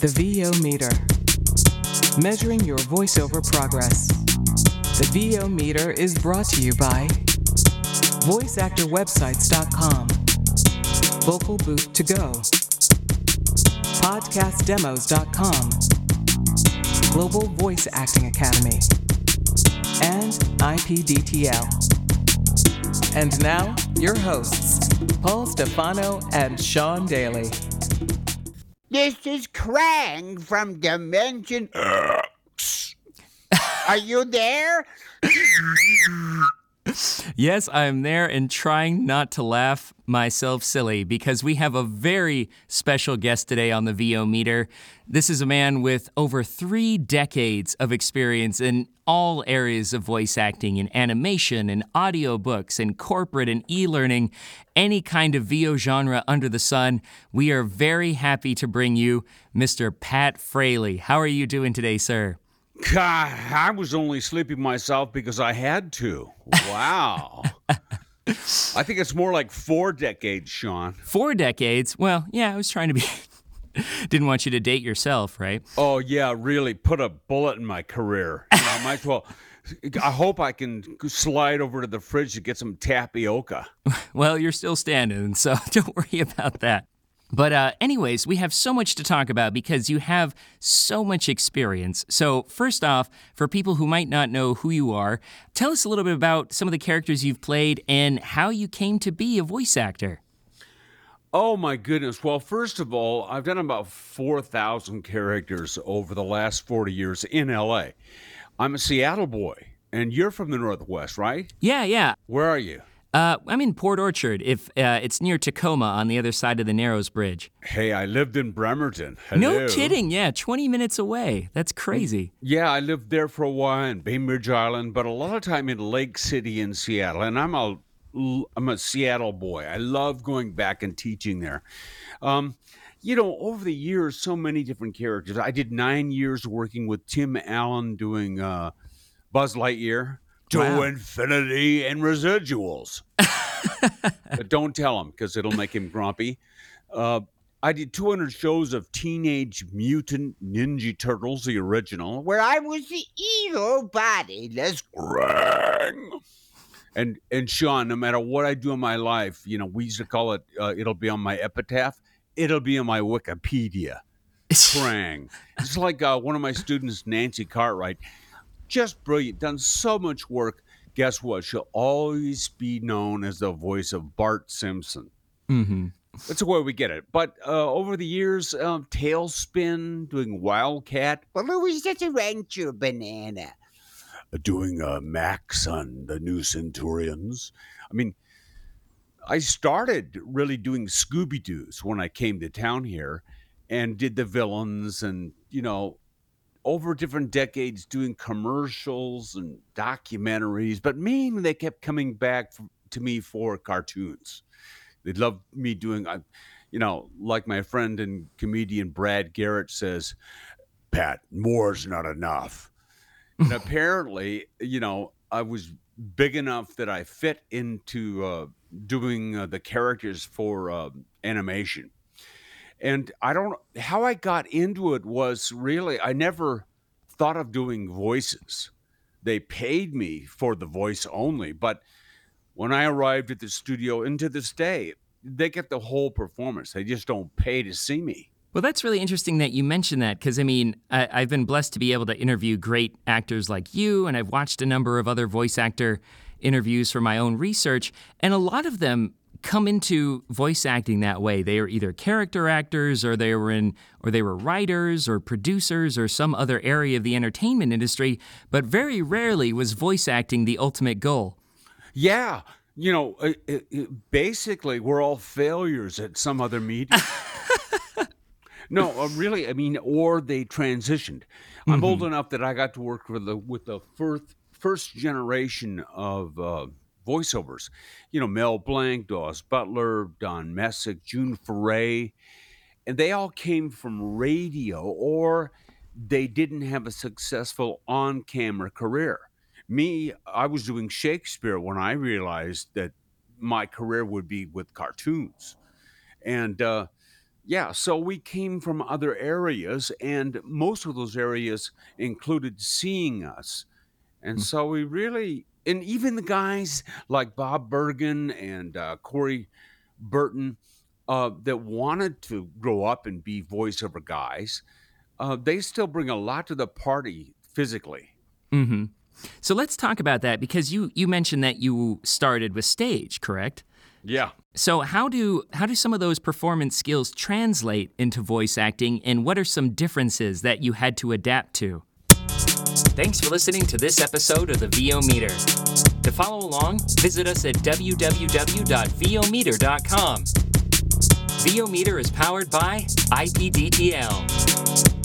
The VO Meter. Measuring your voiceover progress. The VO Meter is brought to you by VoiceActorWebsites.com, Vocal Booth to Go, PodcastDemos.com, Global Voice Acting Academy, and IPDTL. And now, your hosts, Paul Stefano and Sean Daly. This is Krang from Dimension X. Are you there? Yes, I'm there and trying not to laugh myself silly because we have a very special guest today on the VO meter. This is a man with over three decades of experience in all areas of voice acting, in animation, and audiobooks, and corporate and e learning, any kind of VO genre under the sun. We are very happy to bring you Mr. Pat Fraley. How are you doing today, sir? God, I was only sleeping myself because I had to. Wow. I think it's more like four decades, Sean. Four decades? Well, yeah, I was trying to be. Didn't want you to date yourself, right? Oh, yeah, really put a bullet in my career. You know, I might as well. I hope I can slide over to the fridge to get some tapioca. Well, you're still standing, so don't worry about that. But, uh, anyways, we have so much to talk about because you have so much experience. So, first off, for people who might not know who you are, tell us a little bit about some of the characters you've played and how you came to be a voice actor. Oh my goodness. Well, first of all, I've done about 4,000 characters over the last 40 years in LA. I'm a Seattle boy, and you're from the Northwest, right? Yeah, yeah. Where are you? Uh, I'm in Port Orchard. If uh, it's near Tacoma on the other side of the Narrows Bridge. Hey, I lived in Bremerton. Hello. No kidding. Yeah, 20 minutes away. That's crazy. Yeah, I lived there for a while in Bainbridge Island, but a lot of time in Lake City in Seattle. And I'm a I'm a Seattle boy. I love going back and teaching there. Um, you know, over the years, so many different characters. I did nine years working with Tim Allen doing uh, Buzz Lightyear to Wow. infinity and residuals. but don't tell him because it'll make him grumpy. Uh, I did 200 shows of Teenage Mutant Ninja Turtles, the original, Where I was the evil bodiless Krang. And and Sean, no matter what I do in my life, you know, we used to call it. Uh, it'll be on my epitaph. It'll be on my Wikipedia. Krang. It's like uh, one of my students, Nancy Cartwright, just brilliant, done so much work. Guess what? She'll always be known as the voice of Bart Simpson. hmm That's the way we get it. But uh, over the years, um, TaleSpin, doing Wildcat, Well, who was just a rancher banana? doing uh, Max on the new Centurions. I mean, I started really doing Scooby Doo's when I came to town here and did the villains and, you know, over different decades doing commercials and documentaries. But mainly they kept coming back to me for cartoons. They loved me doing, I- you know, like my friend and comedian Brad Garrett says, Pat, more's not enough. And apparently, you know, I was big enough that I fit into uh, doing uh, the characters for uh, animation. And I don't how I got into it was really I never thought of doing voices. They paid me for the voice only, but when I arrived at the studio and to this day, they get the whole performance. They just don't pay to see me. Well, that's really interesting that you mentioned that because I mean, I, I've been blessed to be able to interview great actors like you, and I've watched a number of other voice actor interviews for my own research, and a lot of them come into voice acting that way. They are either character actors, or they were in, or they were writers, or producers, or some other area of the entertainment industry. But very rarely was voice acting the ultimate goal. Yeah, you know, uh, uh, uh, basically, we're all failures at some other medium. no, uh, really, I mean, or they transitioned. I'm old enough that I got to work with the with the first first generation of uh, voiceovers. You know, Mel Blanc, Daws Butler, Don Messick, June Foray, and they all came from radio, or they didn't have a successful on-camera career me, I was doing Shakespeare when I realized that my career would be with cartoons. And, uh, Yeah, so we came from other areas, and most of those areas included seeing us. And Mm. so we really, and even the guys like Bob Bergen and uh, Corey Burton uh, that wanted to grow up and be voiceover guys, uh, they still bring a lot to the party physically. Mm-hmm. So let's talk about that because you you mentioned that you started with stage, correct? Yeah. So how do how do some of those performance skills translate into voice acting and what are some differences that you had to adapt to? Thanks for listening to this episode of the VO Meter. To follow along, visit us at www.vometer.com. VO Meter is powered by IPDTL.